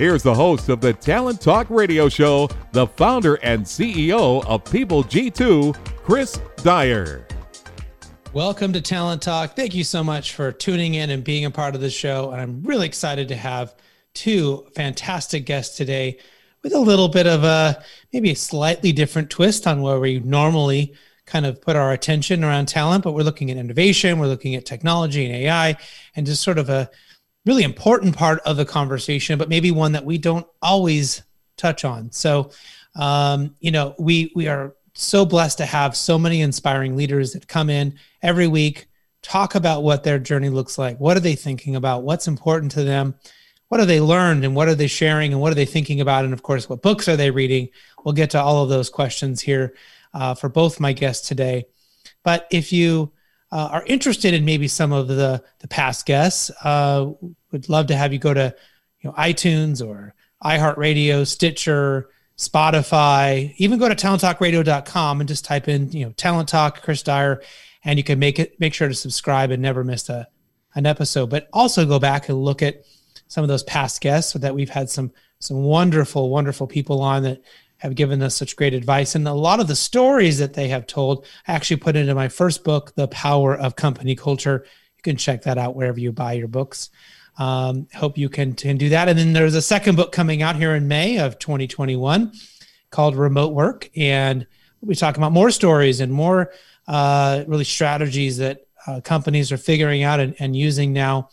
here's the host of the Talent Talk Radio Show, the founder and CEO of People G2, Chris Dyer. Welcome to Talent Talk. Thank you so much for tuning in and being a part of the show. And I'm really excited to have two fantastic guests today with a little bit of a maybe a slightly different twist on where we normally kind of put our attention around talent, but we're looking at innovation, we're looking at technology and AI, and just sort of a really important part of the conversation, but maybe one that we don't always touch on. So, um, you know, we we are so blessed to have so many inspiring leaders that come in every week, talk about what their journey looks like, what are they thinking about, what's important to them, what have they learned and what are they sharing and what are they thinking about? And of course what books are they reading? We'll get to all of those questions here uh, for both my guests today. But if you uh, are interested in maybe some of the the past guests uh, would love to have you go to you know itunes or iheartradio stitcher spotify even go to talenttalkradio.com and just type in you know talent talk chris dyer and you can make it make sure to subscribe and never miss a, an episode. But also go back and look at some of those past guests so that we've had some some wonderful wonderful people on that have given us such great advice. And a lot of the stories that they have told I actually put into my first book the power of company culture. You can check that out wherever you buy your books. Um, hope you can, can do that. And then there's a second book coming out here in may of 2021 called remote work. And we talk about more stories and more uh, really strategies that uh, companies are figuring out and, and using now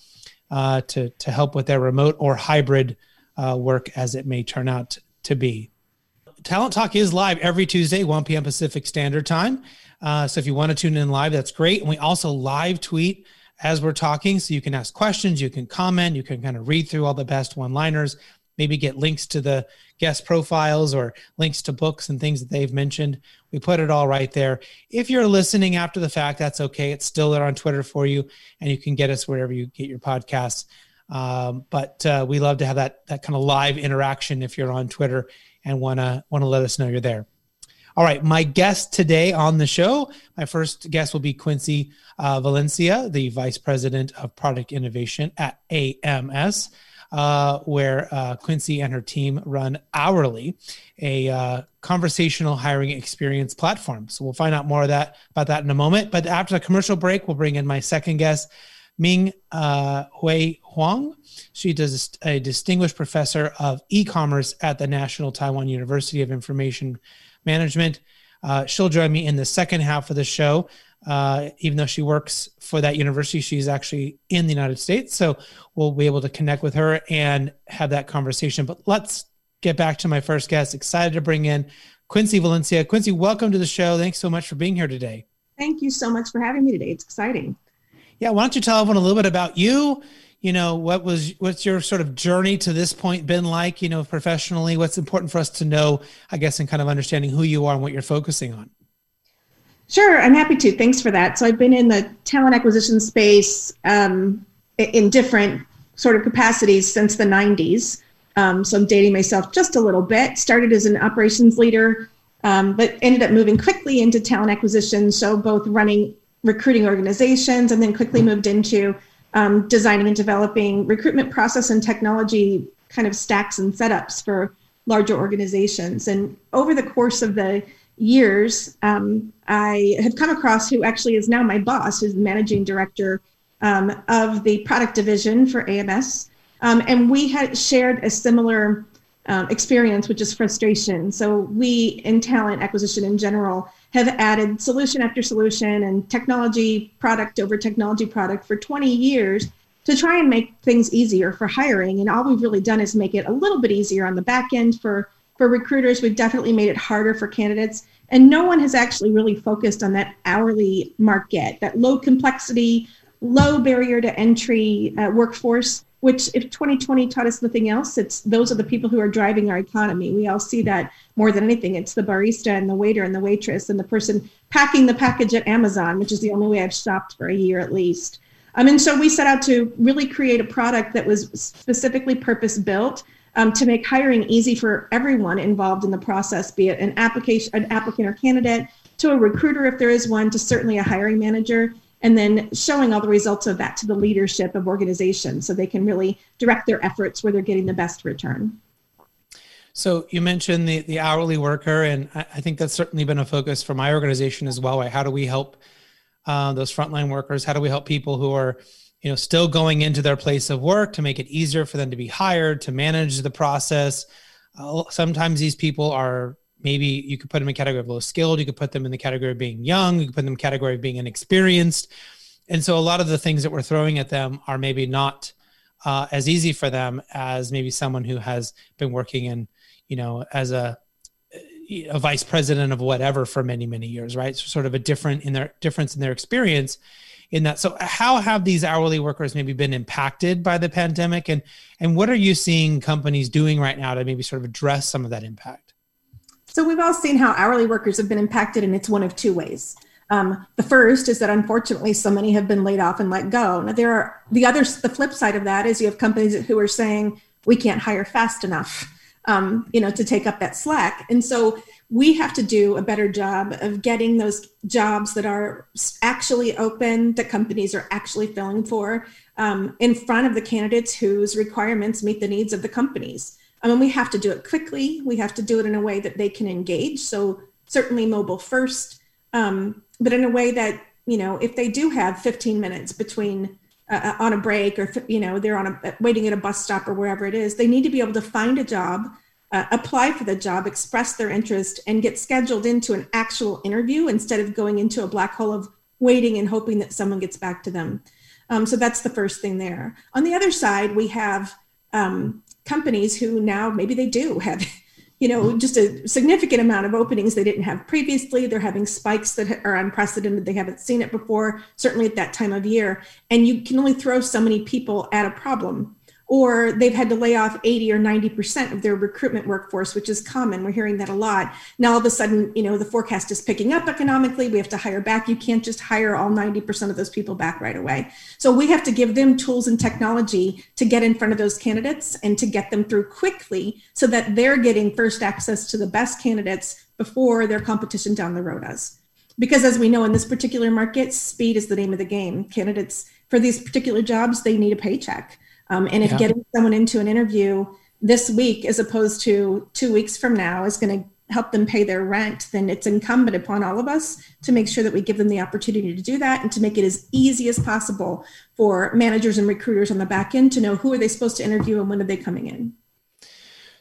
uh, to to help with their remote or hybrid uh, work as it may turn out to be. Talent Talk is live every Tuesday, 1 p.m. Pacific Standard Time. Uh, so if you want to tune in live, that's great. And we also live tweet as we're talking, so you can ask questions, you can comment, you can kind of read through all the best one-liners maybe get links to the guest profiles or links to books and things that they've mentioned. We put it all right there. If you're listening after the fact, that's okay. It's still there on Twitter for you, and you can get us wherever you get your podcasts. Um, but uh, we love to have that that kind of live interaction if you're on Twitter and wanna wanna let us know you're there. All right, my guest today on the show, my first guest will be Quincy uh, Valencia, the Vice President of Product Innovation at AMS uh, where uh, Quincy and her team run Hourly, a uh, conversational hiring experience platform. So we'll find out more of that about that in a moment. But after the commercial break, we'll bring in my second guest, Ming uh, Hui Huang. She does a distinguished professor of e-commerce at the National Taiwan University of Information Management. Uh, she'll join me in the second half of the show uh, even though she works for that university, she's actually in the United States. So we'll be able to connect with her and have that conversation. But let's get back to my first guest. Excited to bring in Quincy Valencia. Quincy, welcome to the show. Thanks so much for being here today. Thank you so much for having me today. It's exciting. Yeah, why don't you tell everyone a little bit about you? You know, what was what's your sort of journey to this point been like, you know, professionally? What's important for us to know, I guess, in kind of understanding who you are and what you're focusing on? Sure, I'm happy to. Thanks for that. So I've been in the talent acquisition space um, in different sort of capacities since the 90s. Um, so I'm dating myself just a little bit. Started as an operations leader, um, but ended up moving quickly into talent acquisition. So both running recruiting organizations and then quickly moved into um, designing and developing recruitment process and technology kind of stacks and setups for larger organizations. And over the course of the years, um, I have come across who actually is now my boss, who's the managing director um, of the product division for AMS. Um, and we had shared a similar um, experience, which is frustration. So we in talent acquisition in general have added solution after solution and technology product over technology product for 20 years to try and make things easier for hiring. And all we've really done is make it a little bit easier on the back end for for recruiters. We've definitely made it harder for candidates. And no one has actually really focused on that hourly market, that low complexity, low barrier to entry uh, workforce which if 2020 taught us nothing else it's those are the people who are driving our economy. We all see that more than anything. It's the barista and the waiter and the waitress and the person packing the package at amazon which is the only way i've shopped for a year at least. Um, and so we set out to really create a product that was specifically purpose built um, to make hiring easy for everyone involved in the process be it an application an applicant or candidate to a recruiter if there is one to certainly a hiring manager and then showing all the results of that to the leadership of organizations so they can really direct their efforts where they're getting the best return. So you mentioned the, the hourly worker, and I, I think that's certainly been a focus for my organization as well. Right? How do we help uh, those frontline workers? How do we help people who are, you know, still going into their place of work to make it easier for them to be hired, to manage the process? Uh, sometimes these people are maybe you could put them in category of low skilled you could put them in the category of being young you could put them in the category of being inexperienced. And so a lot of the things that we're throwing at them are maybe not uh, as easy for them as maybe someone who has been working in you know as a a vice president of whatever for many many years right? So sort of a different in their difference in their experience in that. So how have these hourly workers maybe been impacted by the pandemic? And and what are you seeing companies doing right now to maybe sort of address some of that impact so we've all seen how hourly workers have been impacted, and it's one of two ways. Um, the first is that unfortunately, so many have been laid off and let go. Now, there are the other, the flip side of that is you have companies who are saying we can't hire fast enough, um, you know, to take up that slack. And so we have to do a better job of getting those jobs that are actually open, that companies are actually filling for, um, in front of the candidates whose requirements meet the needs of the companies. I mean, we have to do it quickly. We have to do it in a way that they can engage. So certainly mobile first, um, but in a way that you know, if they do have 15 minutes between uh, uh, on a break or you know they're on a waiting at a bus stop or wherever it is, they need to be able to find a job, uh, apply for the job, express their interest, and get scheduled into an actual interview instead of going into a black hole of waiting and hoping that someone gets back to them. Um, so that's the first thing there. On the other side, we have um, companies who now maybe they do have you know mm-hmm. just a significant amount of openings they didn't have previously. They're having spikes that are unprecedented. They haven't seen it before certainly at that time of year. And you can only throw so many people at a problem or they've had to lay off 80 or 90% of their recruitment workforce, which is common. We're hearing that a lot. Now, all of a sudden, you know, the forecast is picking up economically. We have to hire back. You can't just hire all 90% of those people back right away. So we have to give them tools and technology to get in front of those candidates and to get them through quickly so that they're getting first access to the best candidates before their competition down the road does. Because as we know in this particular market, speed is the name of the game. Candidates for these particular jobs, they need a paycheck. Um, and if yeah. getting someone into an interview this week as opposed to two weeks from now is going to help them pay their rent, then it's incumbent upon all of us to make sure that we give them the opportunity to do that and to make it as easy as possible for managers and recruiters on the back end to know who are they supposed to interview and when are they coming in.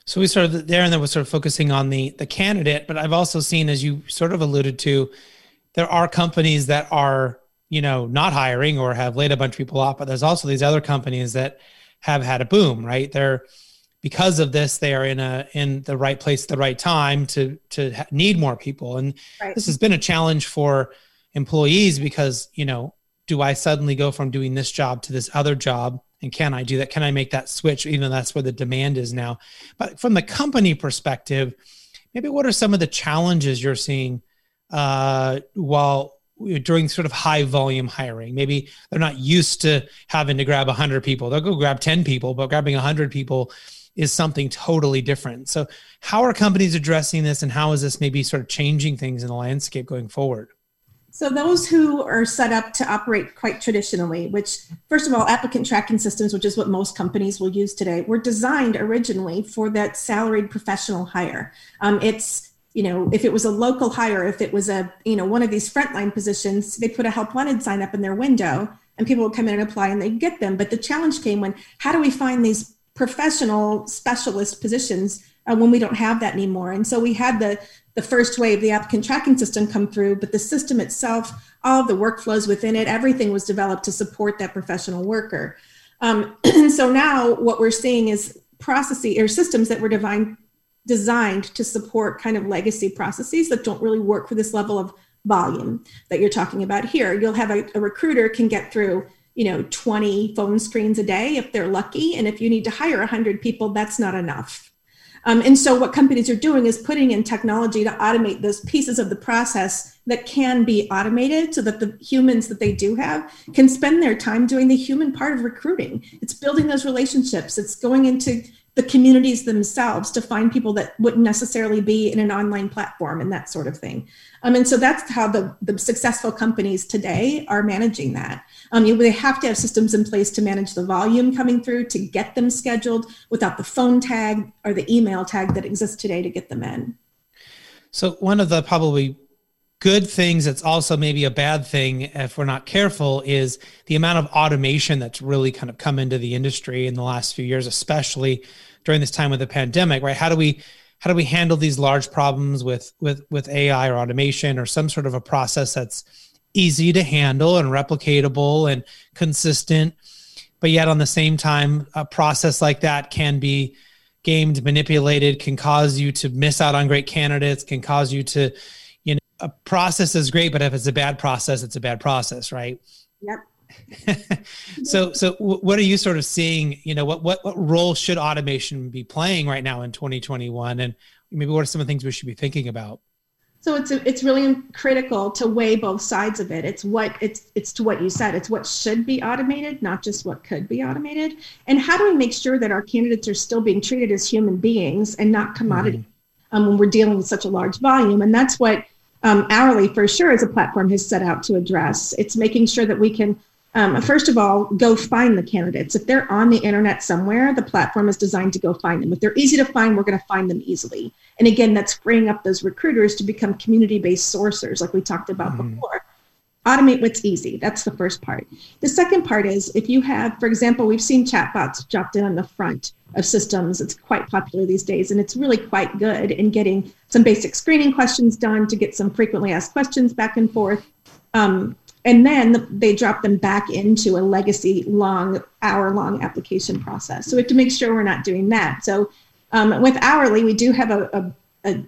So we started there and then we're sort of focusing on the the candidate, but I've also seen, as you sort of alluded to, there are companies that are, you know, not hiring or have laid a bunch of people off, but there's also these other companies that have had a boom, right? They're because of this, they are in a in the right place at the right time to to need more people, and right. this has been a challenge for employees because you know, do I suddenly go from doing this job to this other job? And can I do that? Can I make that switch? Even though that's where the demand is now. But from the company perspective, maybe what are some of the challenges you're seeing uh, while during sort of high volume hiring. Maybe they're not used to having to grab 100 people. They'll go grab 10 people, but grabbing 100 people is something totally different. So, how are companies addressing this and how is this maybe sort of changing things in the landscape going forward? So, those who are set up to operate quite traditionally, which, first of all, applicant tracking systems, which is what most companies will use today, were designed originally for that salaried professional hire. Um, it's you know, if it was a local hire, if it was a, you know, one of these frontline positions, they put a help wanted sign up in their window and people would come in and apply and they'd get them. But the challenge came when how do we find these professional specialist positions uh, when we don't have that anymore. And so we had the the first wave, the applicant tracking system come through, but the system itself, all the workflows within it, everything was developed to support that professional worker. Um, and so now what we're seeing is processes or systems that were divine, designed to support kind of legacy processes that don't really work for this level of volume that you're talking about here. You'll have a, a recruiter can get through you know 20 phone screens a day if they're lucky and if you need to hire 100 people that's not enough um, and so what companies are doing is putting in technology to automate those pieces of the process that can be automated so that the humans that they do have can spend their time doing the human part of recruiting. It's building those relationships. It's going into the communities themselves to find people that wouldn't necessarily be in an online platform and that sort of thing. Um, and so that's how the, the successful companies today are managing that. Um, you, they have to have systems in place to manage the volume coming through to get them scheduled without the phone tag or the email tag that exists today to get them in. So one of the probably good things that's also maybe a bad thing if we're not careful is the amount of automation that's really kind of come into the industry in the last few years especially during this time of the pandemic right? How do we how do we handle these large problems with with with ai or automation or some sort of a process that's easy to handle and replicatable and consistent but yet on the same time a process like that can be gamed manipulated can cause you to miss out on great candidates can cause you to you know a process is great but if it's a bad process it's a bad process right? Yep so so what are you sort of seeing you know what, what what role should automation be playing right now in 2021 and maybe what are some of the things we should be thinking about? So it's a, it's really critical to weigh both sides of it. It's what it's it's to what you said. It's what should be automated not just what could be automated. And how do we make sure that our candidates are still being treated as human beings and not commodity mm-hmm. um, when we're dealing with such a large volume? And that's what um, hourly for sure as a platform has set out to address. It's making sure that we can um, first of all, go find the candidates. If they're on the internet somewhere, the platform is designed to go find them. If they're easy to find, we're going to find them easily. And again, that's freeing up those recruiters to become community based sourcers, like we talked about mm-hmm. before. Automate what's easy. That's the first part. The second part is if you have, for example, we've seen chatbots dropped in on the front of systems. It's quite popular these days, and it's really quite good in getting some basic screening questions done to get some frequently asked questions back and forth. Um, and then they drop them back into a legacy long hour long application process so we have to make sure we're not doing that so um, with hourly we do have a, a, a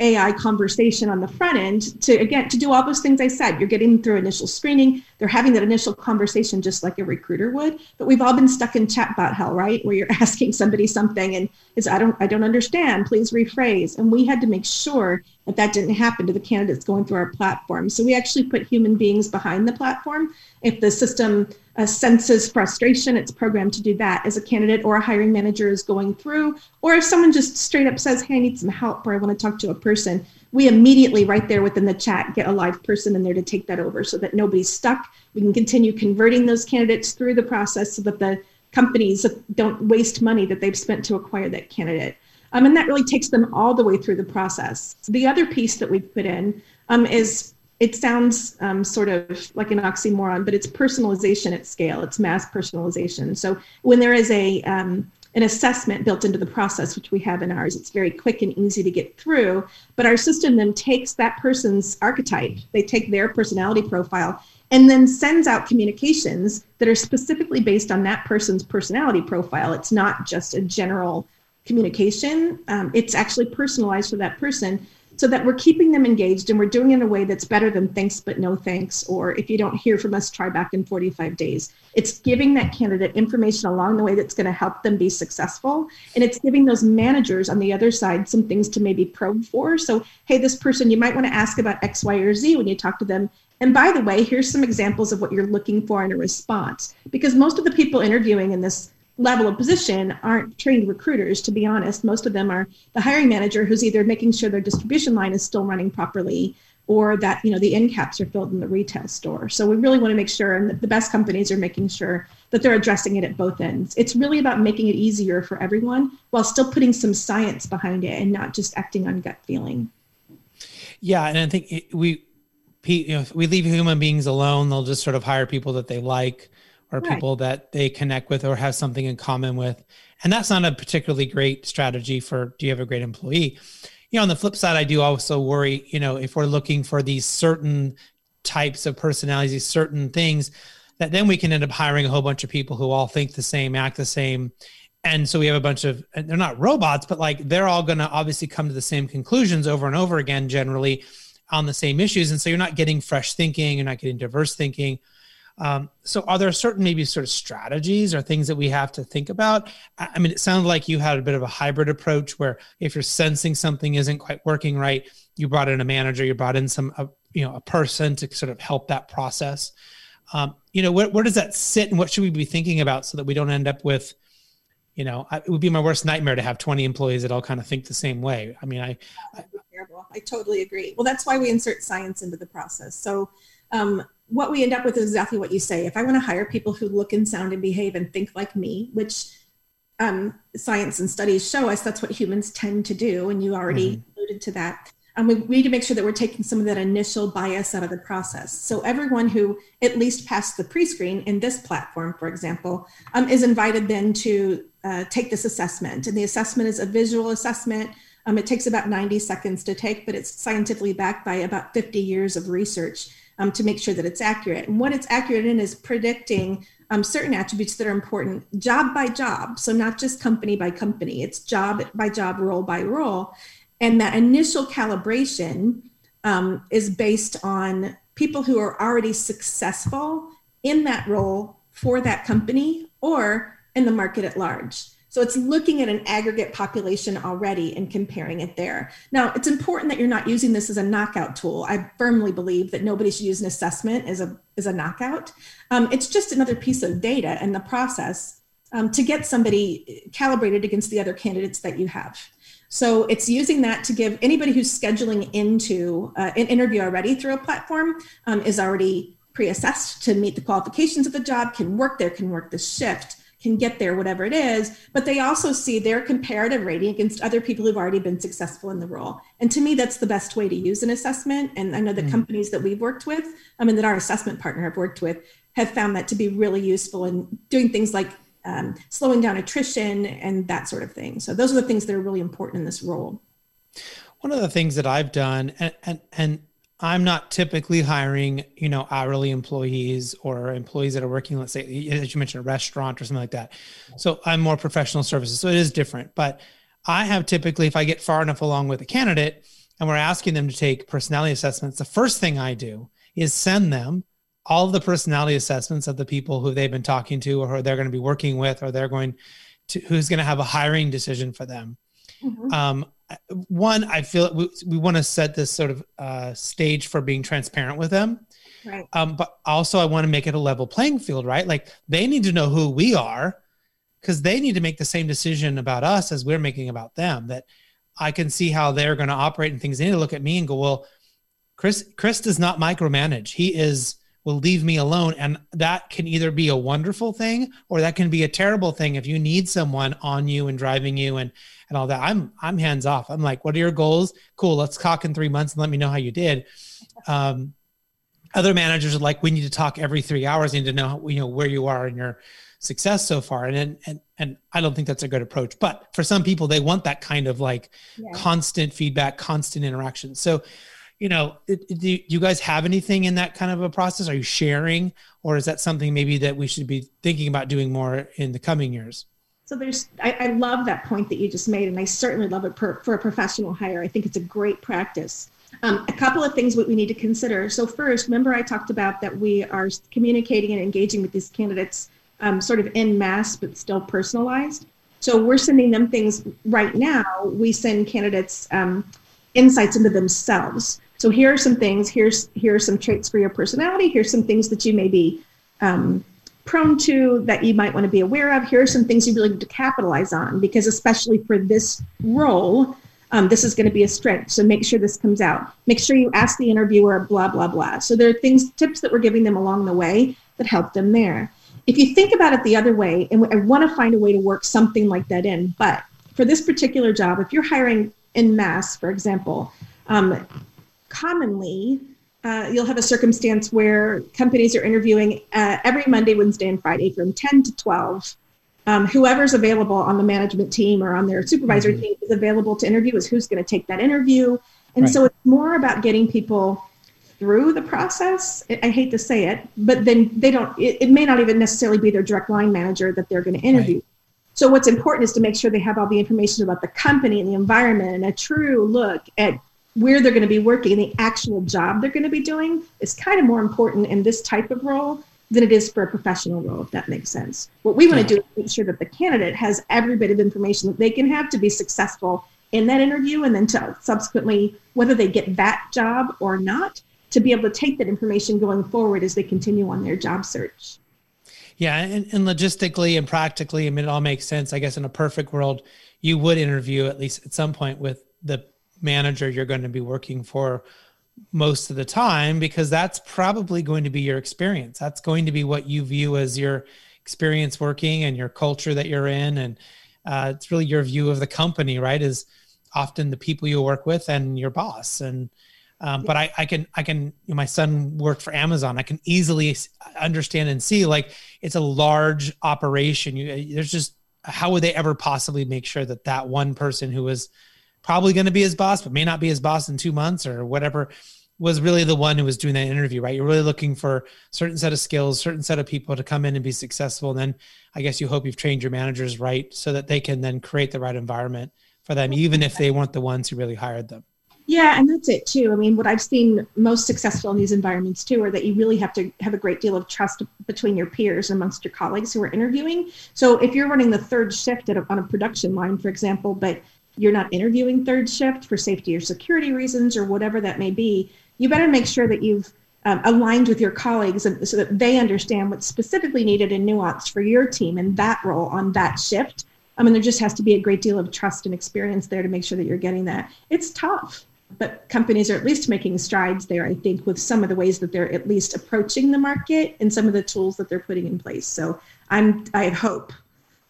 AI conversation on the front end to again to do all those things I said. You're getting through initial screening. They're having that initial conversation just like a recruiter would. But we've all been stuck in chatbot hell, right? Where you're asking somebody something and is I don't I don't understand. Please rephrase. And we had to make sure that that didn't happen to the candidates going through our platform. So we actually put human beings behind the platform. If the system uh, senses frustration, it's programmed to do that as a candidate or a hiring manager is going through. Or if someone just straight up says, Hey, I need some help, or I want to talk to a person, we immediately, right there within the chat, get a live person in there to take that over so that nobody's stuck. We can continue converting those candidates through the process so that the companies don't waste money that they've spent to acquire that candidate. Um, and that really takes them all the way through the process. The other piece that we put in um, is it sounds um, sort of like an oxymoron, but it's personalization at scale. It's mass personalization. So when there is a um, an assessment built into the process, which we have in ours, it's very quick and easy to get through. But our system then takes that person's archetype, they take their personality profile, and then sends out communications that are specifically based on that person's personality profile. It's not just a general communication, um, it's actually personalized for that person so that we're keeping them engaged and we're doing it in a way that's better than thanks but no thanks or if you don't hear from us try back in 45 days. It's giving that candidate information along the way that's going to help them be successful and it's giving those managers on the other side some things to maybe probe for. So hey this person you might want to ask about x y or z when you talk to them. And by the way here's some examples of what you're looking for in a response because most of the people interviewing in this level of position aren't trained recruiters to be honest. Most of them are the hiring manager who's either making sure their distribution line is still running properly or that you know the end caps are filled in the retail store. So we really want to make sure and the best companies are making sure that they're addressing it at both ends. It's really about making it easier for everyone while still putting some science behind it and not just acting on gut feeling. Yeah and i think we you know, we leave human beings alone. They'll just sort of hire people that they like or right. people that they connect with or have something in common with. And that's not a particularly great strategy for do you have a great employee? You know, on the flip side, I do also worry, you know, if we're looking for these certain types of personalities, these certain things, that then we can end up hiring a whole bunch of people who all think the same, act the same. And so we have a bunch of, they're not robots, but like they're all going to obviously come to the same conclusions over and over again, generally on the same issues. And so you're not getting fresh thinking, you're not getting diverse thinking. Um, so are there certain maybe sort of strategies or things that we have to think about? I mean, it sounded like you had a bit of a hybrid approach where if you're sensing something isn't quite working right, you brought in a manager, you brought in some, uh, you know, a person to sort of help that process. Um, you know, where, where does that sit and what should we be thinking about so that we don't end up with, you know, it would be my worst nightmare to have 20 employees that all kind of think the same way. I mean, I, I terrible. I totally agree. Well, that's why we insert science into the process. So, um, what we end up with is exactly what you say. If I want to hire people who look and sound and behave and think like me, which um, science and studies show us that's what humans tend to do, and you already mm-hmm. alluded to that. Um, we, we need to make sure that we're taking some of that initial bias out of the process. So everyone who at least passed the pre-screen in this platform, for example, um, is invited then to uh, take this assessment. And the assessment is a visual assessment. Um, it takes about 90 seconds to take, but it's scientifically backed by about 50 years of research um, to make sure that it's accurate. And what it's accurate in is predicting um, certain attributes that are important job by job. So not just company by company, it's job by job, role by role. And that initial calibration um, is based on people who are already successful in that role for that company or in the market at large. So it's looking at an aggregate population already and comparing it there. Now, it's important that you're not using this as a knockout tool. I firmly believe that nobody should use an assessment as a as a knockout. Um, it's just another piece of data in the process um, to get somebody calibrated against the other candidates that you have. So it's using that to give anybody who's scheduling into uh, an interview already through a platform um, is already pre-assessed to meet the qualifications of the job, can work there, can work the shift, can get there, whatever it is. But they also see their comparative rating against other people who've already been successful in the role. And to me, that's the best way to use an assessment. And I know the mm-hmm. companies that we've worked with, I mean, that our assessment partner have worked with, have found that to be really useful in doing things like um, slowing down attrition and that sort of thing. So those are the things that are really important in this role. One of the things that I've done, and and, and I'm not typically hiring, you know, hourly employees or employees that are working, let's say, as you mentioned, a restaurant or something like that. So I'm more professional services. So it is different. But I have typically, if I get far enough along with a candidate and we're asking them to take personality assessments, the first thing I do is send them all of the personality assessments of the people who they've been talking to or who they're going to be working with or they're going to who's going to have a hiring decision for them mm-hmm. um, one i feel we, we want to set this sort of uh, stage for being transparent with them right. um, but also i want to make it a level playing field right like they need to know who we are because they need to make the same decision about us as we're making about them that i can see how they're going to operate and things they need to look at me and go well chris chris does not micromanage he is will leave me alone. And that can either be a wonderful thing or that can be a terrible thing if you need someone on you and driving you and and all that. I'm I'm hands off. I'm like, what are your goals? Cool, let's talk in three months and let me know how you did. Um, other managers are like, we need to talk every three hours. need to know you know where you are in your success so far. And and and I don't think that's a good approach. But for some people, they want that kind of like yeah. constant feedback, constant interaction. So you know, do you guys have anything in that kind of a process? Are you sharing, or is that something maybe that we should be thinking about doing more in the coming years? So there's, I, I love that point that you just made, and I certainly love it per, for a professional hire. I think it's a great practice. Um, a couple of things that we need to consider. So first, remember I talked about that we are communicating and engaging with these candidates um, sort of in mass, but still personalized. So we're sending them things right now. We send candidates um, insights into themselves. So here are some things. Here's here are some traits for your personality. Here's some things that you may be um, prone to that you might want to be aware of. Here are some things you really need to capitalize on because especially for this role, um, this is going to be a strength. So make sure this comes out. Make sure you ask the interviewer blah blah blah. So there are things tips that we're giving them along the way that help them there. If you think about it the other way, and I want to find a way to work something like that in, but for this particular job, if you're hiring in mass, for example, um, commonly uh, you'll have a circumstance where companies are interviewing uh, every Monday, Wednesday, and Friday from 10 to 12. Um, whoever's available on the management team or on their supervisory mm-hmm. team is available to interview is who's going to take that interview. And right. so it's more about getting people through the process. I hate to say it, but then they don't, it, it may not even necessarily be their direct line manager that they're going to interview. Right. So what's important is to make sure they have all the information about the company and the environment and a true look at where they're going to be working and the actual job they're going to be doing is kind of more important in this type of role than it is for a professional role, if that makes sense. What we want to do is make sure that the candidate has every bit of information that they can have to be successful in that interview and then to subsequently, whether they get that job or not, to be able to take that information going forward as they continue on their job search. Yeah, and, and logistically and practically, I mean, it all makes sense. I guess in a perfect world, you would interview at least at some point with the manager you're going to be working for most of the time because that's probably going to be your experience. That's going to be what you view as your experience working and your culture that you're in. And uh, it's really your view of the company, right? Is often the people you work with and your boss. And um, but I, I can I can you know, my son worked for Amazon. I can easily understand and see like it's a large operation. You, there's just how would they ever possibly make sure that that one person who was probably going to be his boss, but may not be his boss in two months or whatever, was really the one who was doing that interview, right? You're really looking for certain set of skills, certain set of people to come in and be successful. And then I guess you hope you've trained your managers right so that they can then create the right environment for them, even if they weren't the ones who really hired them. Yeah, and that's it too. I mean, what I've seen most successful in these environments too are that you really have to have a great deal of trust between your peers amongst your colleagues who are interviewing. So if you're running the third shift a, on a production line, for example, but you're not interviewing third shift for safety or security reasons or whatever that may be, you better make sure that you've um, aligned with your colleagues so that they understand what's specifically needed and nuanced for your team in that role on that shift. I mean, there just has to be a great deal of trust and experience there to make sure that you're getting that. It's tough, but companies are at least making strides there, I think, with some of the ways that they're at least approaching the market and some of the tools that they're putting in place. So I'm, I hope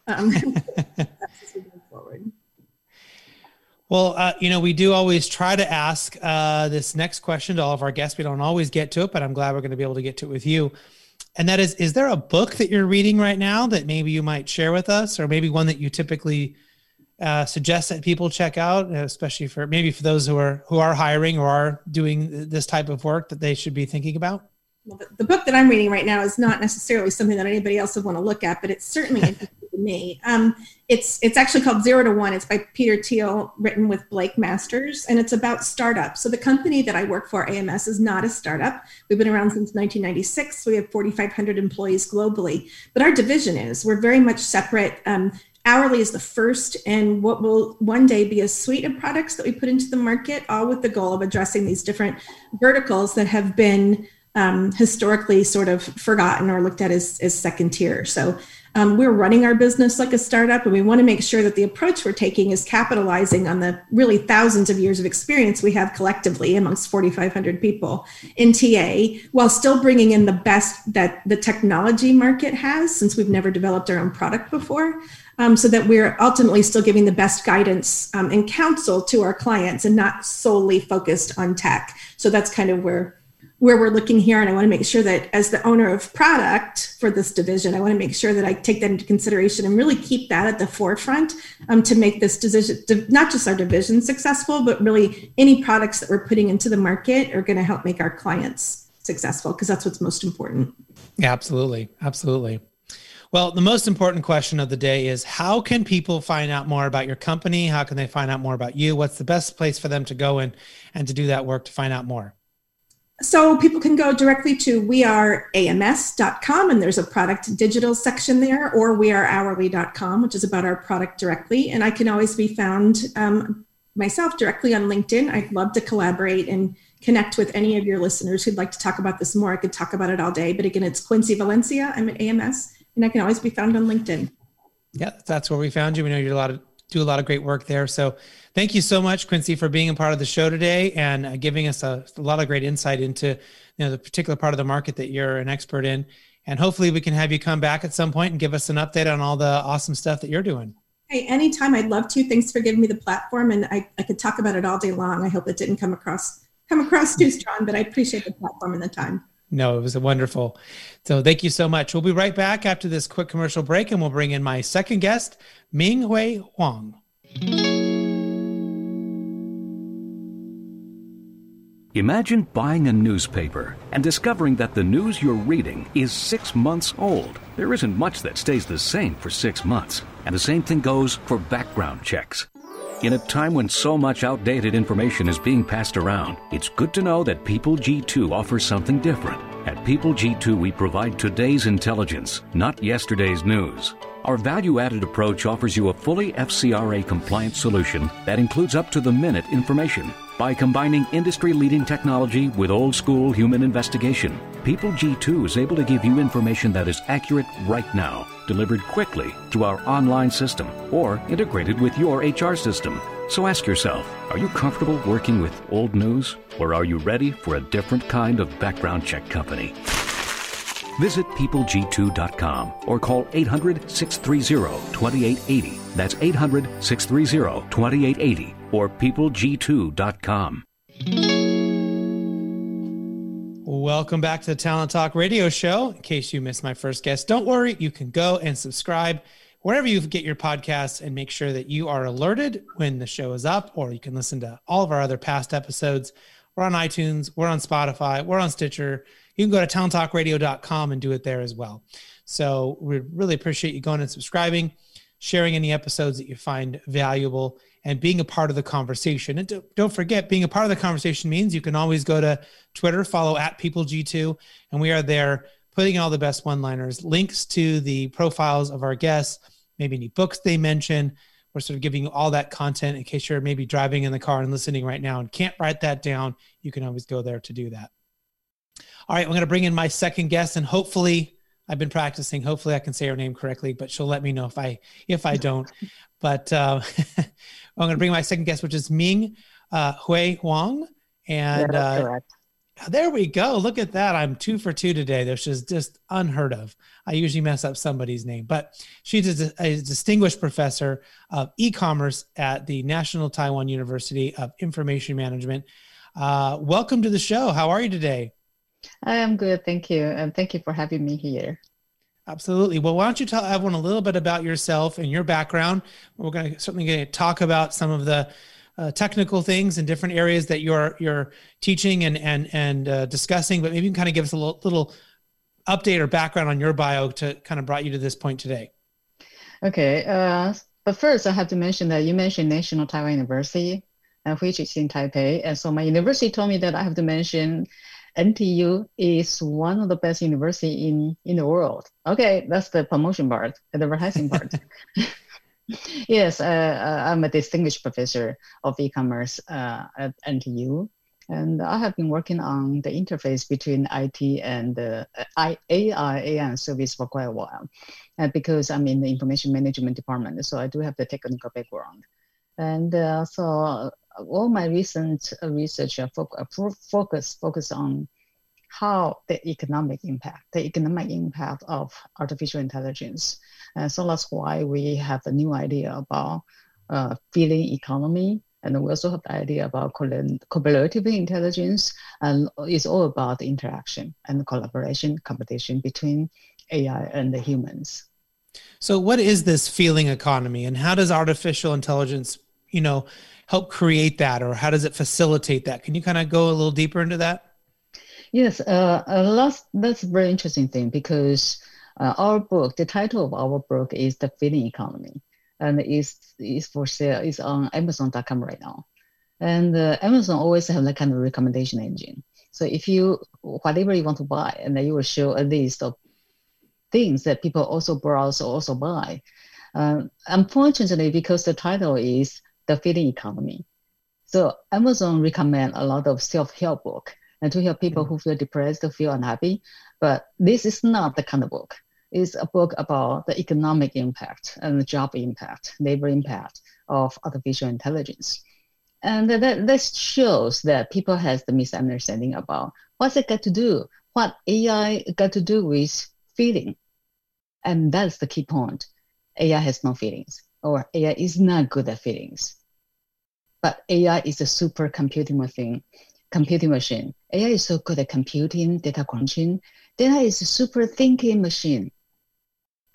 um. Well, uh, you know, we do always try to ask uh, this next question to all of our guests. We don't always get to it, but I'm glad we're going to be able to get to it with you. And that is, is there a book that you're reading right now that maybe you might share with us, or maybe one that you typically uh, suggest that people check out, especially for maybe for those who are who are hiring or are doing this type of work that they should be thinking about? Well, the, the book that I'm reading right now is not necessarily something that anybody else would want to look at, but it's certainly me. Um, it's it's actually called Zero to One. It's by Peter Thiel, written with Blake Masters, and it's about startups. So the company that I work for, AMS, is not a startup. We've been around since 1996. So We have 4,500 employees globally, but our division is. We're very much separate. Um, Hourly is the first and what will one day be a suite of products that we put into the market, all with the goal of addressing these different verticals that have been um, historically sort of forgotten or looked at as, as second tier. So um, we're running our business like a startup, and we want to make sure that the approach we're taking is capitalizing on the really thousands of years of experience we have collectively amongst 4,500 people in TA, while still bringing in the best that the technology market has, since we've never developed our own product before um, so that we're ultimately still giving the best guidance um, and counsel to our clients and not solely focused on tech. So that's kind of where where we're looking here and i want to make sure that as the owner of product for this division i want to make sure that i take that into consideration and really keep that at the forefront um, to make this decision not just our division successful but really any products that we're putting into the market are going to help make our clients successful because that's what's most important yeah absolutely absolutely well, the most important question of the day is how can people find out more about your company? How can they find out more about you? What's the best place for them to go and, and to do that work to find out more? So people can go directly to weareams.com and there's a product digital section there, or wearehourly.com, which is about our product directly. And I can always be found um, myself directly on LinkedIn. I'd love to collaborate and connect with any of your listeners who'd like to talk about this more. I could talk about it all day. But again, it's Quincy Valencia. I'm at AMS and I can always be found on LinkedIn. Yeah, that's where we found you. We know you do a lot of do a lot of great work there. So thank you so much, Quincy, for being a part of the show today and uh, giving us a, a, lot of great insight into you know the particular part of the market that you're an expert in. And hopefully we can have you come back at some point and give us an update on all the awesome stuff that you're doing. Hey, anytime I'd love to. Thanks for giving me the platform and I, I could talk about it all day long. I hope it didn't come across come across too strong, but I appreciate the platform and the time. No, it was wonderful. So thank you so much. We'll be right back after this quick commercial break and we'll bring in my second guest, Ming Hui Huang. Imagine buying a newspaper and discovering that the news you're reading is six months old. There isn't much that stays the same for six months, and the same thing goes for background checks. In a time when so much outdated information is being passed around, it's good to know that People G2 offers something different. At People G2, we provide today's intelligence, not yesterday's news. Our value added approach offers you a fully FCRA compliant solution that includes up to the minute information by combining industry leading technology with old school human investigation, People G2 is able to give you information that is accurate right now, delivered quickly through our online system or integrated with your HR system. So ask yourself are you comfortable working with old news or are you ready for a different kind of background check company? Visit peopleg2.com or call 800 630 2880. That's 800 630 2880 or peopleg2.com. Welcome back to the Talent Talk radio show. In case you missed my first guest, don't worry, you can go and subscribe wherever you get your podcasts and make sure that you are alerted when the show is up, or you can listen to all of our other past episodes. We're on iTunes, we're on Spotify, we're on Stitcher. You can go to talenttalkradio.com and do it there as well. So we really appreciate you going and subscribing, sharing any episodes that you find valuable and being a part of the conversation. And don't forget, being a part of the conversation means you can always go to Twitter, follow at PeopleG2, and we are there putting all the best one liners, links to the profiles of our guests, maybe any books they mention. We're sort of giving you all that content in case you're maybe driving in the car and listening right now and can't write that down. You can always go there to do that. All right, I'm going to bring in my second guest, and hopefully, I've been practicing. Hopefully, I can say her name correctly, but she'll let me know if I if I don't. but uh, I'm going to bring my second guest, which is Ming uh, Hui Huang. And yeah, uh, there we go. Look at that. I'm two for two today. This is just unheard of. I usually mess up somebody's name, but she's a, a distinguished professor of e-commerce at the National Taiwan University of Information Management. Uh, welcome to the show. How are you today? I am good. Thank you. And thank you for having me here. Absolutely. Well, why don't you tell everyone a little bit about yourself and your background? We're going to certainly going to talk about some of the uh, technical things in different areas that you're you're teaching and and and uh, discussing. But maybe you can kind of give us a little, little update or background on your bio to kind of brought you to this point today. Okay. Uh, but first, I have to mention that you mentioned National Taiwan University, uh, which is in Taipei, and so my university told me that I have to mention NTU is one of the best university in, in the world. Okay, that's the promotion part, the advertising part. yes, uh, uh, I'm a distinguished professor of e-commerce uh, at NTU. And I have been working on the interface between IT and uh, AI, AI service for quite a while. And because I'm in the information management department, so I do have the technical background. And uh, so all my recent uh, research uh, uh, focus focus on how the economic impact, the economic impact of artificial intelligence. And so that's why we have a new idea about uh, feeling economy. And we also have the idea about collaborative intelligence. And it's all about the interaction and collaboration, competition between AI and the humans. So what is this feeling economy and how does artificial intelligence, you know, help create that or how does it facilitate that? Can you kind of go a little deeper into that? Yes, uh, that's, a very interesting thing because uh, our book, the title of our book is The Feeling Economy and is is for sale, it's on Amazon.com right now. And uh, Amazon always have that kind of recommendation engine. So if you, whatever you want to buy, and then you will show a list of things that people also browse or also buy. Uh, unfortunately, because the title is the feeling economy. So Amazon recommend a lot of self-help book and to help people who feel depressed, feel unhappy. But this is not the kind of book. It's a book about the economic impact and the job impact, labor impact of artificial intelligence. And that, that shows that people has the misunderstanding about what's it got to do, what AI got to do with feeling. And that's the key point. AI has no feelings or AI is not good at feelings but AI is a supercomputing machine. computing machine. AI is so good at computing, data crunching. Data is a super thinking machine.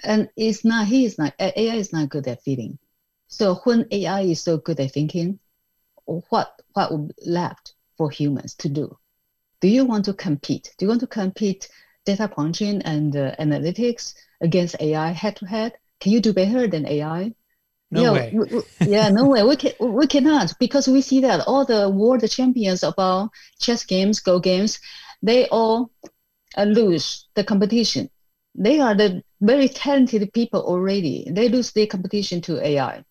And it's not, he is not, AI is not good at feeling. So when AI is so good at thinking, what, what would left for humans to do? Do you want to compete? Do you want to compete data crunching and uh, analytics against AI head to head? Can you do better than AI? No yeah, way. we, yeah, no way. We can we cannot because we see that all the world champions about chess games, go games, they all uh, lose the competition. They are the very talented people already. They lose the competition to AI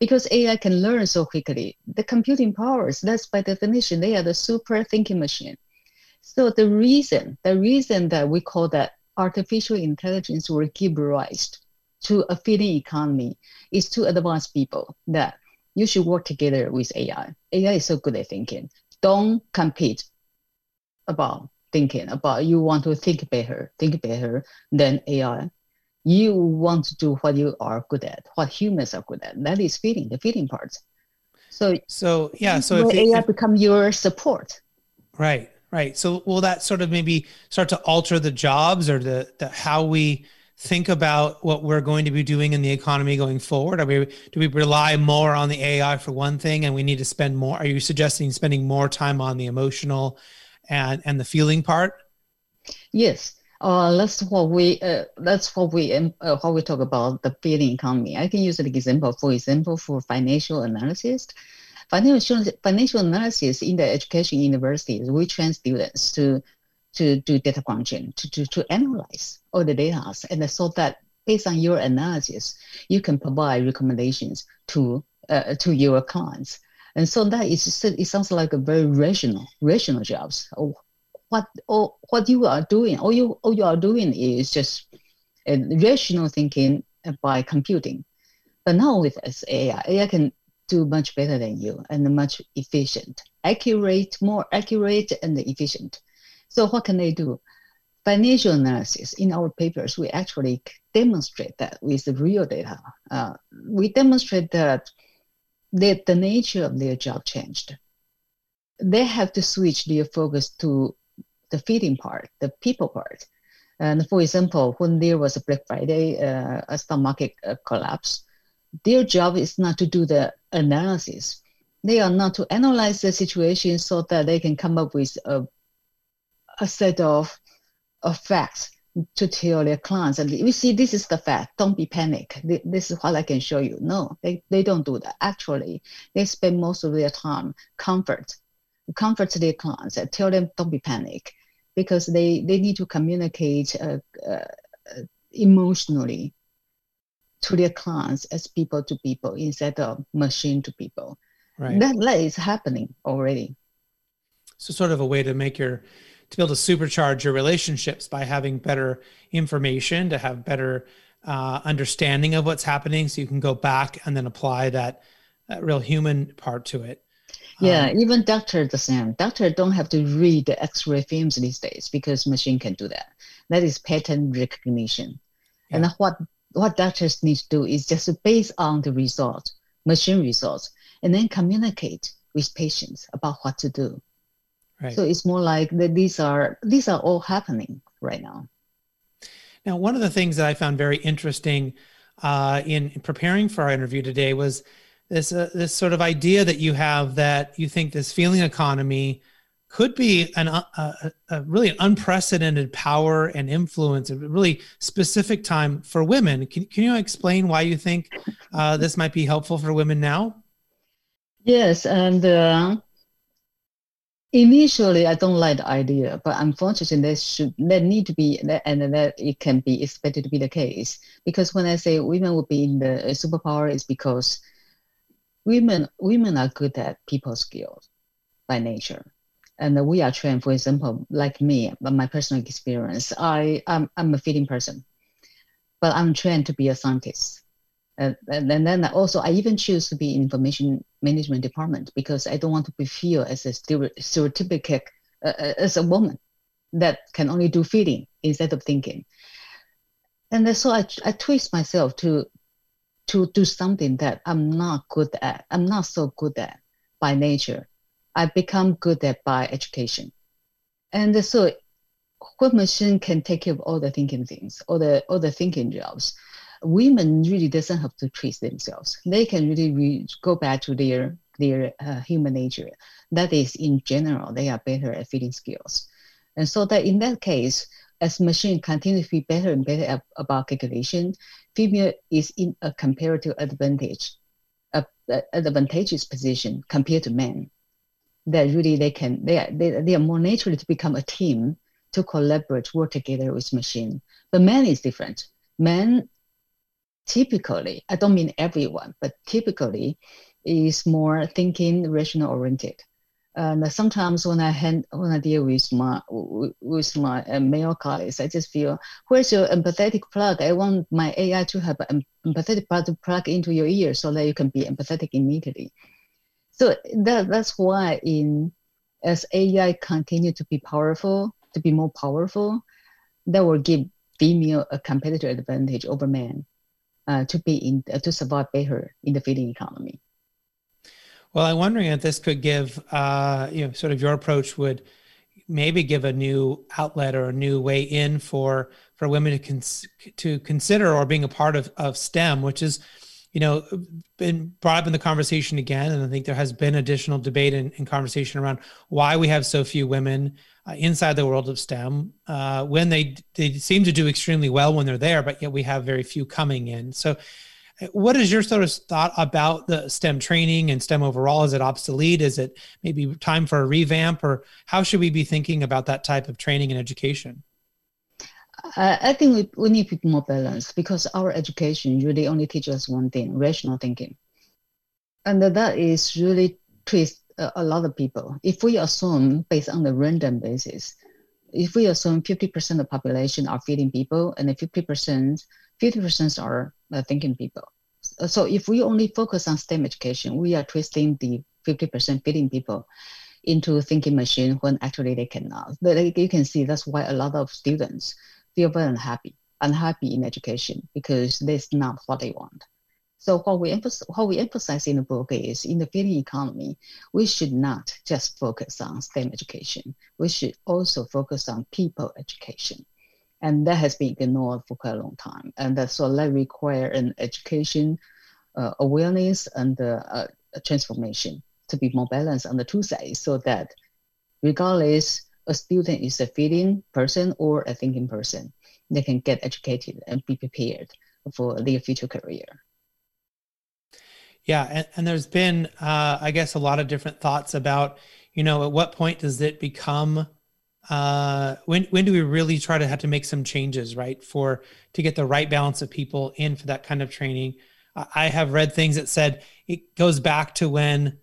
because AI can learn so quickly. The computing powers, that's by definition, they are the super thinking machine. So the reason, the reason that we call that artificial intelligence will give rise to a feeding economy is to advise people that you should work together with AI. AI is so good at thinking. Don't compete about thinking about you want to think better, think better than AI. You want to do what you are good at, what humans are good at. That is feeding, the feeding part. So so yeah, so if AI if, become your support. Right, right. So will that sort of maybe start to alter the jobs or the, the how we think about what we're going to be doing in the economy going forward? Are we do we rely more on the AI for one thing, and we need to spend more? Are you suggesting spending more time on the emotional and and the feeling part? Yes, uh, that's what we uh, that's what we um, uh, what we talk about the feeling economy. I can use an example. For example, for financial analysis, financial financial analysis in the education universities, we train students to to do data crunching, to, to, to analyze all the data, and so that based on your analysis, you can provide recommendations to uh, to your clients. And so that is it sounds like a very rational rational jobs. What or what you are doing, all you all you are doing is just uh, rational thinking by computing. But now with AI, AI can do much better than you and much efficient, accurate, more accurate and efficient. So what can they do? Financial analysis in our papers, we actually demonstrate that with the real data. Uh, we demonstrate that the, the nature of their job changed. They have to switch their focus to the feeding part, the people part. And for example, when there was a Black Friday, uh, a stock market uh, collapse, their job is not to do the analysis. They are not to analyze the situation so that they can come up with a a set of, of facts to tell their clients. And we see this is the fact. Don't be panic. This is what i can show you. No they, they don't do that. Actually they spend most of their time comfort comfort their clients and tell them don't be panic because they they need to communicate uh, uh, emotionally to their clients as people to people instead of machine to people. Right. That, that is happening already. So sort of a way to make your to be able to supercharge your relationships by having better information, to have better uh, understanding of what's happening, so you can go back and then apply that, that real human part to it. Yeah, um, even doctor the same. Doctor don't have to read the X-ray films these days because machine can do that. That is pattern recognition. Yeah. And what what doctors need to do is just based on the result, machine results, and then communicate with patients about what to do. Right. So it's more like that these are these are all happening right now. Now, one of the things that I found very interesting uh, in, in, preparing for our interview today was this uh, this sort of idea that you have that you think this feeling economy could be an uh, a, a really unprecedented power and influence, a really specific time for women. Can, can you explain why you think uh, this might be helpful for women now? Yes, and uh, Initially, I don't like the idea, but unfortunately, there should there need to be, and that it can be expected to be the case. Because when I say women will be in the uh, superpower, is because women women are good at people skills by nature, and we are trained. For example, like me, but my personal experience, I I'm, I'm a feeding person, but I'm trained to be a scientist. Uh, and, and then also, I even choose to be in information management department because I don't want to be feel as a stereotypical uh, uh, as a woman that can only do feeding instead of thinking. And so I, I twist myself to to do something that I'm not good at. I'm not so good at by nature. I become good at by education. And so when machine can take care of all the thinking things, all the all the thinking jobs, women really doesn't have to treat themselves. They can really re- go back to their their uh, human nature. That is, in general, they are better at feeding skills. And so that in that case, as machine continue to be better and better about calculation, female is in a comparative advantage, a, a advantageous position compared to men. That really they can they are, they, they are more naturally to become a team to collaborate, work together with machine. But men is different. Men typically, I don't mean everyone, but typically is more thinking rational oriented. And sometimes when I hand, when I deal with my with my uh, male colleagues, I just feel where's your empathetic plug? I want my AI to have an empathetic plug to plug into your ear so that you can be empathetic immediately. So that that's why in as AI continue to be powerful, to be more powerful, that will give female a competitive advantage over men uh, to be in uh, to survive better in the feeding economy. Well, I'm wondering if this could give, uh, you know, sort of your approach would maybe give a new outlet or a new way in for for women to cons- to consider or being a part of of STEM, which is, you know, been brought up in the conversation again, and I think there has been additional debate and, and conversation around why we have so few women uh, inside the world of STEM uh, when they they seem to do extremely well when they're there, but yet we have very few coming in. So what is your sort of thought about the STEM training and STEM overall? Is it obsolete? Is it maybe time for a revamp, or how should we be thinking about that type of training and education? I think we, we need more balanced because our education really only teaches us one thing rational thinking. And that is really twist a lot of people. If we assume based on the random basis, if we assume 50% of the population are feeding people and 50%, 50% are uh, thinking people. So if we only focus on STEM education, we are twisting the 50% feeding people into thinking machine when actually they cannot. But you can see that's why a lot of students very unhappy, unhappy in education because that's not what they want. So what we emphasize, what we emphasize in the book is in the feeding economy, we should not just focus on STEM education. We should also focus on people education and that has been ignored for quite a long time. And that, so that require an education, uh, awareness, and uh, transformation to be more balanced on the two sides, so that regardless a student is a feeling person or a thinking person, they can get educated and be prepared for their future career. Yeah, and, and there's been, uh, I guess, a lot of different thoughts about, you know, at what point does it become uh, when when do we really try to have to make some changes, right, for to get the right balance of people in for that kind of training? I have read things that said it goes back to when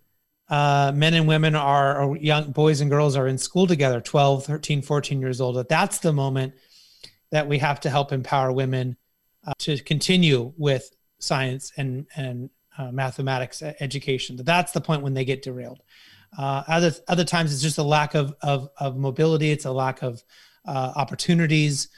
uh, men and women are, or young boys and girls are in school together, 12, 13, 14 years old. That that's the moment that we have to help empower women uh, to continue with science and and uh, mathematics education. That that's the point when they get derailed. Uh, other other times it's just a lack of of, of mobility. It's a lack of uh, opportunities,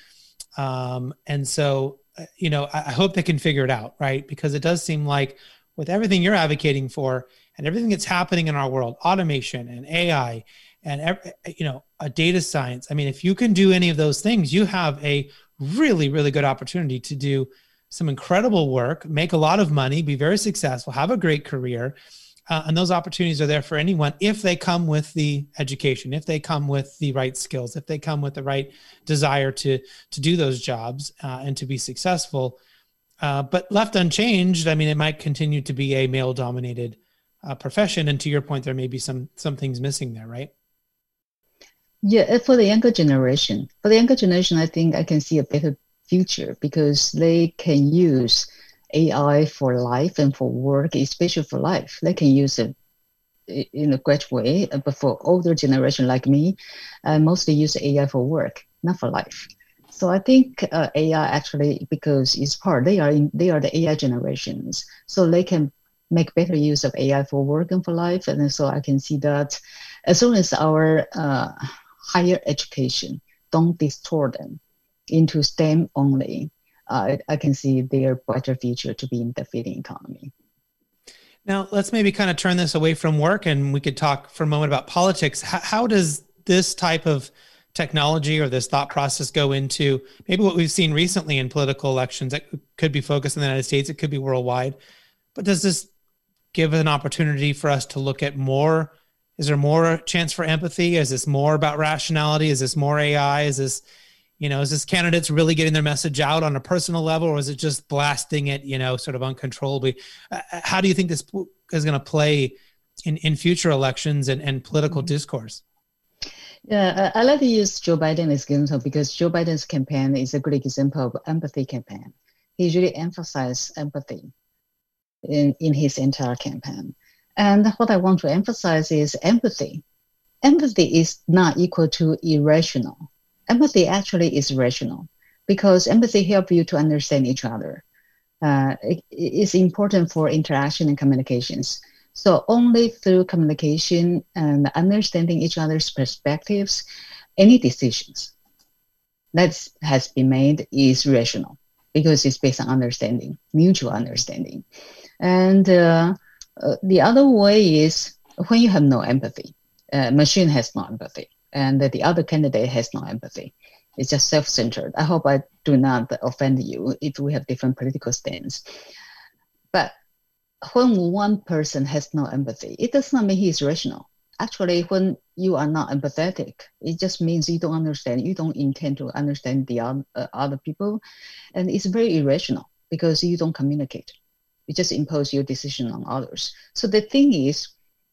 um, and so uh, you know I, I, hope they can figure it out, right? Because it does seem like with everything you're advocating for and everything that's happening in our world, automation and AI and you know a data science. I mean, if you can do any of those things, you have a really really good opportunity to do some incredible work, make a lot of money, be very successful, have a great career uh, and those opportunities are there for anyone if they come with the education, if they come with the right skills, if they come with the right desire to to do those jobs uh, and to be successful. Uh, but left unchanged, I mean, it might continue to be a male dominated uh, profession. And to your point, there may be some some things missing there, right? Yeah, for the younger generation, for the younger generation, I think I can see a better future because they can use AI for life and for work, especially for life. They can use it in a great way. But for older generation like me, I mostly use AI for work, not for life. So I think uh, AI actually, because it's part, they are in, they are the AI generations, so they can make better use of AI for work and for life. And so I can see that as soon as our uh, higher education don't distort them into STEM only, uh, I can see their brighter future to be in the feeding economy. Now, let's maybe kind of turn this away from work and we could talk for a moment about politics. How, how does this type of technology or this thought process go into maybe what we've seen recently in political elections that could be focused in the United States, it could be worldwide. But does this give an opportunity for us to look at more? Is there more chance for empathy? Is this more about rationality? Is this more AI? Is this, you know, is this candidates really getting their message out on a personal level or is it just blasting it, you know, sort of uncontrollably? Uh, uh how do you think this is going to play in, in future elections and, and political mm-hmm. discourse? Yeah, I like to use Joe Biden as example because Joe Biden's campaign is a great example of empathy campaign. He really emphasized empathy in, in his entire campaign. And what I want to emphasize is empathy. Empathy is not equal to irrational. Empathy actually is rational because empathy helps you to understand each other. Uh, it, it's important for interaction and communications. So only through communication and understanding each other's perspectives, any decisions that has been made is rational because it's based on understanding, mutual understanding. And uh, uh, the other way is when you have no empathy, uh, machine has no empathy, and the other candidate has no empathy. It's just self-centered. I hope I do not offend you if we have different political stance. But when one person has no empathy, it does not mean he is rational. Actually, when you are not empathetic, it just means you don't understand, you don't intend to understand the other, uh, other people. And it's very irrational because you don't communicate. You just impose your decision on others. So the thing is,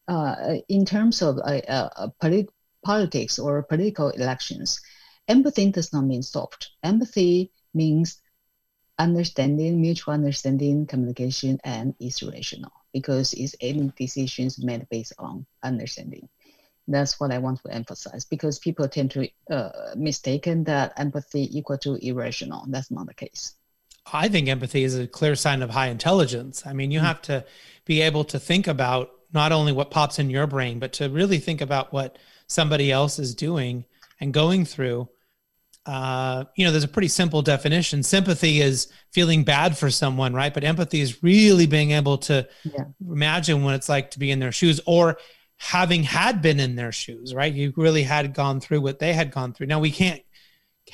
uh, in terms of uh, uh, polit- politics or political elections, empathy does not mean soft. Empathy means understanding, mutual understanding, communication, and is rational because it's any decisions made based on understanding. That's what I want to emphasize because people tend to uh, mistaken that empathy equal to irrational. That's not the case. I think empathy is a clear sign of high intelligence. I mean, you mm-hmm. have to be able to think about not only what pops in your brain, but to really think about what somebody else is doing and going through uh, you know, there's a pretty simple definition. Sympathy is feeling bad for someone, right? But empathy is really being able to yeah. imagine what it's like to be in their shoes or having had been in their shoes, right? You really had gone through what they had gone through. Now, we can't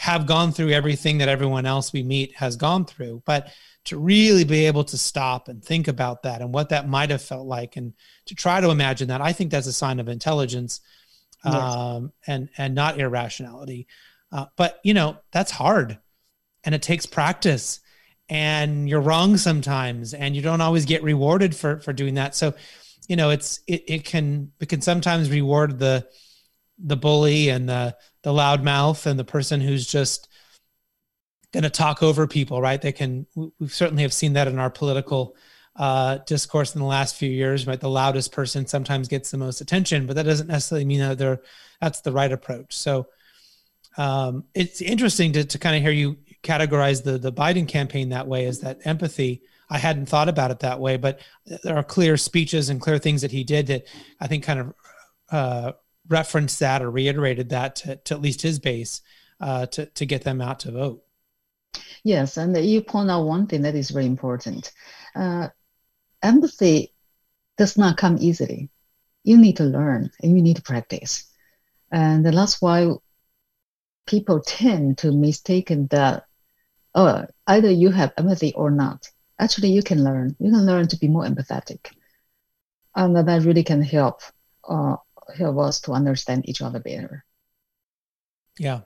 have gone through everything that everyone else we meet has gone through, but to really be able to stop and think about that and what that might have felt like and to try to imagine that, I think that's a sign of intelligence yes. um, and, and not irrationality. Uh, but you know, that's hard and it takes practice and you're wrong sometimes and you don't always get rewarded for, for doing that. So, you know, it's, it, it can, it can sometimes reward the, the bully and the, the loud mouth and the person who's just going to talk over people, right? They can, we certainly have seen that in our political uh, discourse in the last few years, right? The loudest person sometimes gets the most attention, but that doesn't necessarily mean that they're, that's the right approach. So, um, it's interesting to, to kind of hear you categorize the the Biden campaign that way as that empathy. I hadn't thought about it that way, but there are clear speeches and clear things that he did that I think kind of uh, referenced that or reiterated that to, to at least his base uh, to to get them out to vote. Yes, and you point out one thing that is very important. Uh, empathy does not come easily. You need to learn and you need to practice, and that's why people tend to mistaken that oh, either you have empathy or not. Actually, you can learn. You can learn to be more empathetic, and that really can help uh, help us to understand each other better. Yeah.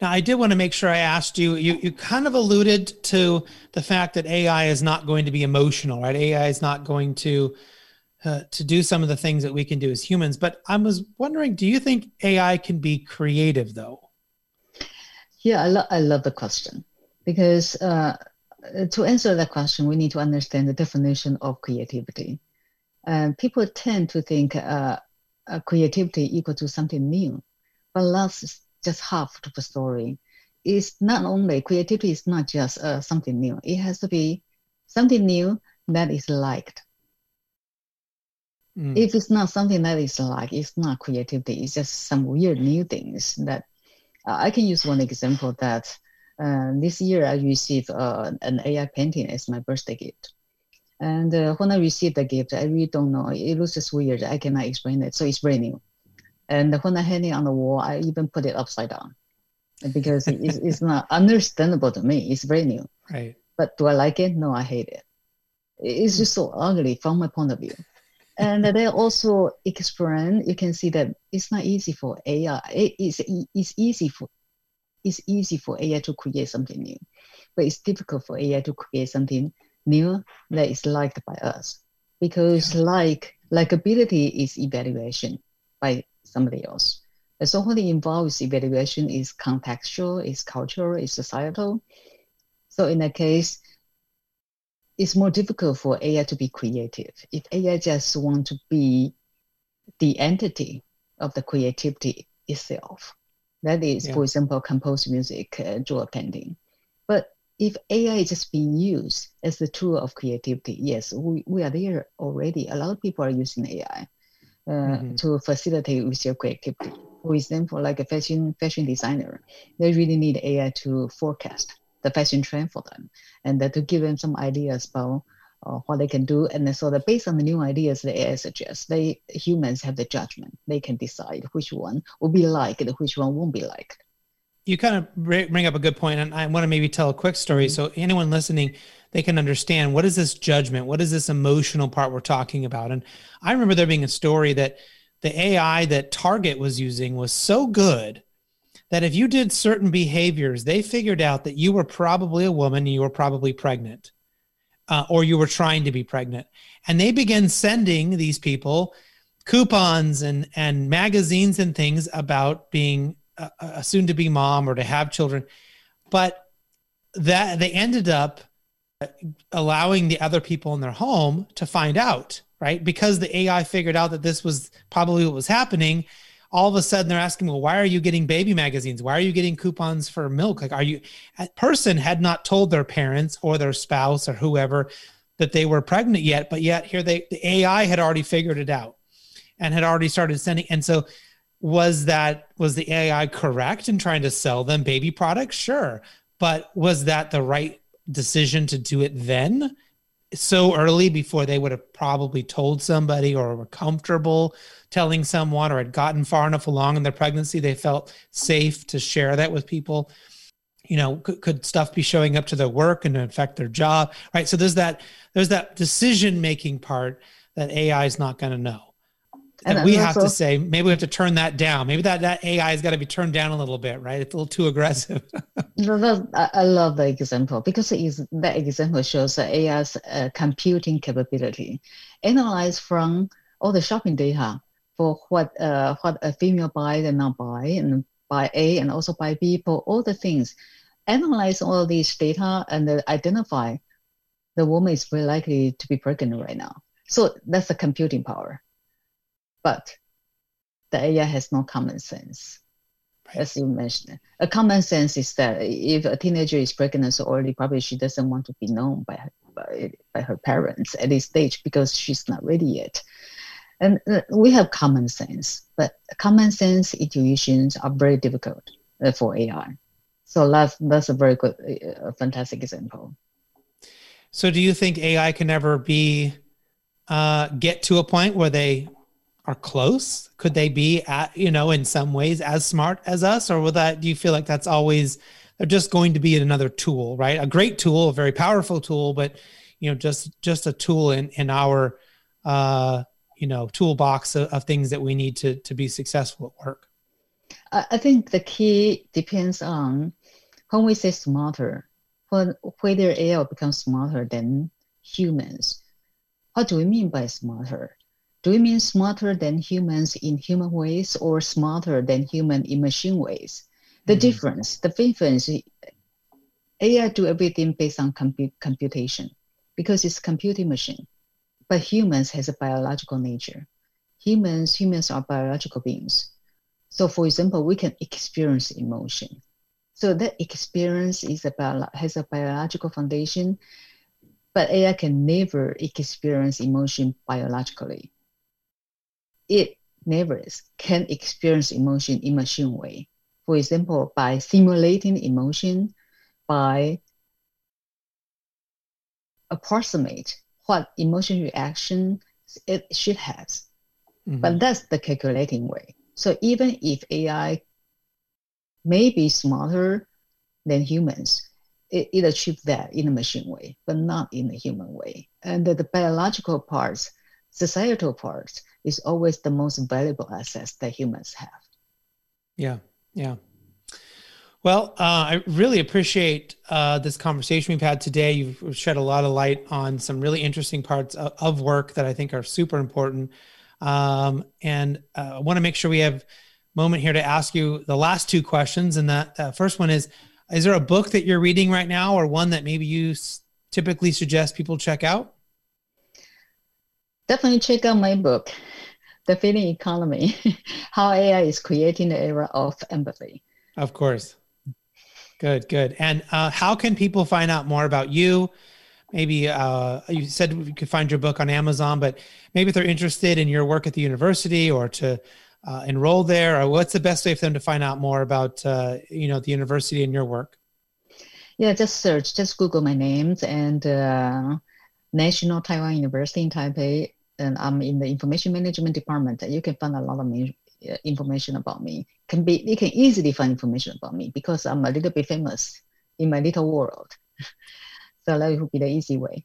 Now, I did want to make sure I asked you, you, you kind of alluded to the fact that AI is not going to be emotional, right? AI is not going to uh, to do some of the things that we can do as humans. But I was wondering, do you think AI can be creative though? Yeah, I, lo- I love the question because uh, to answer that question, we need to understand the definition of creativity. And people tend to think uh, creativity equal to something new, but that's just half of the story. It's not only creativity is not just uh, something new; it has to be something new that is liked Mm. If it's not something that is like, it's not creativity, it's just some weird new things that uh, I can use one example that uh, this year I received uh, an AI painting as my birthday gift. And uh, when I received the gift, I really don't know. It looks just weird. I cannot explain it. So it's brand new. And when I hang it on the wall, I even put it upside down because it's, it's not understandable to me. It's brand new. Right. But do I like it? No, I hate it. It's just so ugly from my point of view. And they also explain, you can see that it's not easy for AI. It's, it's easy for it's easy for AI to create something new, but it's difficult for AI to create something new that is liked by us because yeah. like likability is evaluation by somebody else. And so what it involves evaluation is contextual, is cultural, is societal. So in that case, it's more difficult for AI to be creative. If AI just want to be the entity of the creativity itself, that is, yeah. for example, compose music, uh, draw a painting. If AI is just being used as a tool of creativity, yes, we, we are there already. A lot of people are using AI uh, mm-hmm. to facilitate with your creativity. For example, like a fashion fashion designer, they really need AI to forecast the fashion trend for them and to give them some ideas about uh, what they can do. And so that based on the new ideas the AI suggests, they humans have the judgment. They can decide which one will be liked and which one won't be liked. You kind of bring up a good point, and I want to maybe tell a quick story mm-hmm. so anyone listening they can understand what is this judgment, what is this emotional part we're talking about. And I remember there being a story that the AI that Target was using was so good that if you did certain behaviors, they figured out that you were probably a woman, you were probably pregnant uh, or you were trying to be pregnant. And they began sending these people coupons and, and magazines and things about being a, soon to be mom or to have children. But that they ended up uh, allowing the other people in their home to find out, right? Because the AI figured out that this was probably what was happening all of a sudden they're asking, well, why are you getting baby magazines? Why are you getting coupons for milk? Like, are you, a person had not told their parents or their spouse or whoever that they were pregnant yet, but yet here they, the AI had already figured it out and had already started sending. And so was that, was the AI correct in trying to sell them baby products? Sure. But was that the right decision to do it then? so early before they would have probably told somebody or were comfortable telling someone or had gotten far enough along in their pregnancy they felt safe to share that with people you know could, could stuff be showing up to their work and affect their job right so there's that there's that decision making part that ai is not going to know and, and we have to say maybe we have to turn that down. Maybe that that ai has got to be turned down a little bit right? It's a little too aggressive. I love the example because it is, that example shows that ai's uh, computing capability. Analyze from all the shopping data for what uh, what a female buys and not buy and buy a and also buy b for all the things. Analyze all these data and identify the woman is very likely to be pregnant right now. So that's the computing power but the AI has no common sense. Right. As you mentioned, a common sense is that if a teenager is pregnant so early, probably she doesn't want to be known by her, by, by her parents at this stage because she's not ready yet. And uh, we have common sense, but common sense intuitions are very difficult uh, for AI. So that's that's a very good, uh, fantastic example. So, do you think AI can ever be uh, get to a point where they are close? Could they be at, you know, in some ways as smart as us? Or will that, do you feel like that's always, they're just going to be another tool, right? A great tool, a very powerful tool, but, you know, just, just a tool in, in our, uh, you know, toolbox of, of things that we need to, to be successful at work. I think the key depends on when we say smarter, when, whether AI becomes smarter than humans. What do we mean by smarter? Do we mean smarter than humans in human ways or smarter than human in machine ways? The mm. difference, the difference, AI do everything based on computation because it's computing machine. But humans has a biological nature. Humans, humans are biological beings. So for example, we can experience emotion. So that experience is about has a biological foundation, but AI can never experience emotion biologically it never can experience emotion in a machine way. For example, by simulating emotion, by approximate what emotion reaction it should have. Mm-hmm. But that's the calculating way. So even if AI may be smarter than humans, it, it achieves that in a machine way, but not in a human way. And the, the biological parts, societal parts, is always the most valuable assets that humans have. Yeah, yeah. Well, uh, I really appreciate uh, this conversation we've had today. You've shed a lot of light on some really interesting parts of, of work that I think are super important. Um, and uh, I want to make sure we have a moment here to ask you the last two questions. And that first one is: Is there a book that you're reading right now, or one that maybe you s- typically suggest people check out? Definitely check out my book, "The Feeling Economy: How AI is Creating the Era of Empathy." Of course. Good, good. And uh, how can people find out more about you? Maybe uh, you said you could find your book on Amazon, but maybe if they're interested in your work at the university or to uh, enroll there, or what's the best way for them to find out more about uh, you know the university and your work? Yeah, just search, just Google my names and uh, National Taiwan University in Taipei, and I'm in the information management department. You can find a lot of uh, information about me. Can be you can easily find information about me because I'm a little bit famous in my little world. so that would be the easy way.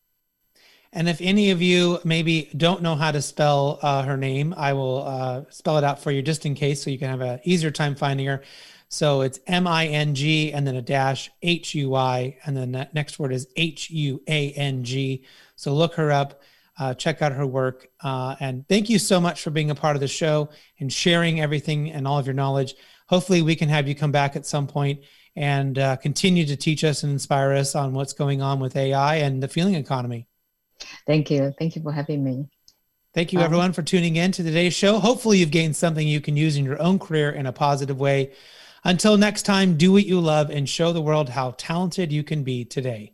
And if any of you maybe don't know how to spell uh, her name, I will uh, spell it out for you just in case, so you can have an easier time finding her. So it's M I N G and then a dash H U I, and then that next word is H U A N G. So look her up uh, check out her work. Uh, and thank you so much for being a part of the show and sharing everything and all of your knowledge. Hopefully, we can have you come back at some point and uh, continue to teach us and inspire us on what's going on with AI and the feeling economy. Thank you. Thank you for having me. Thank you, everyone, for tuning in to today's show. Hopefully, you've gained something you can use in your own career in a positive way. Until next time, do what you love and show the world how talented you can be today.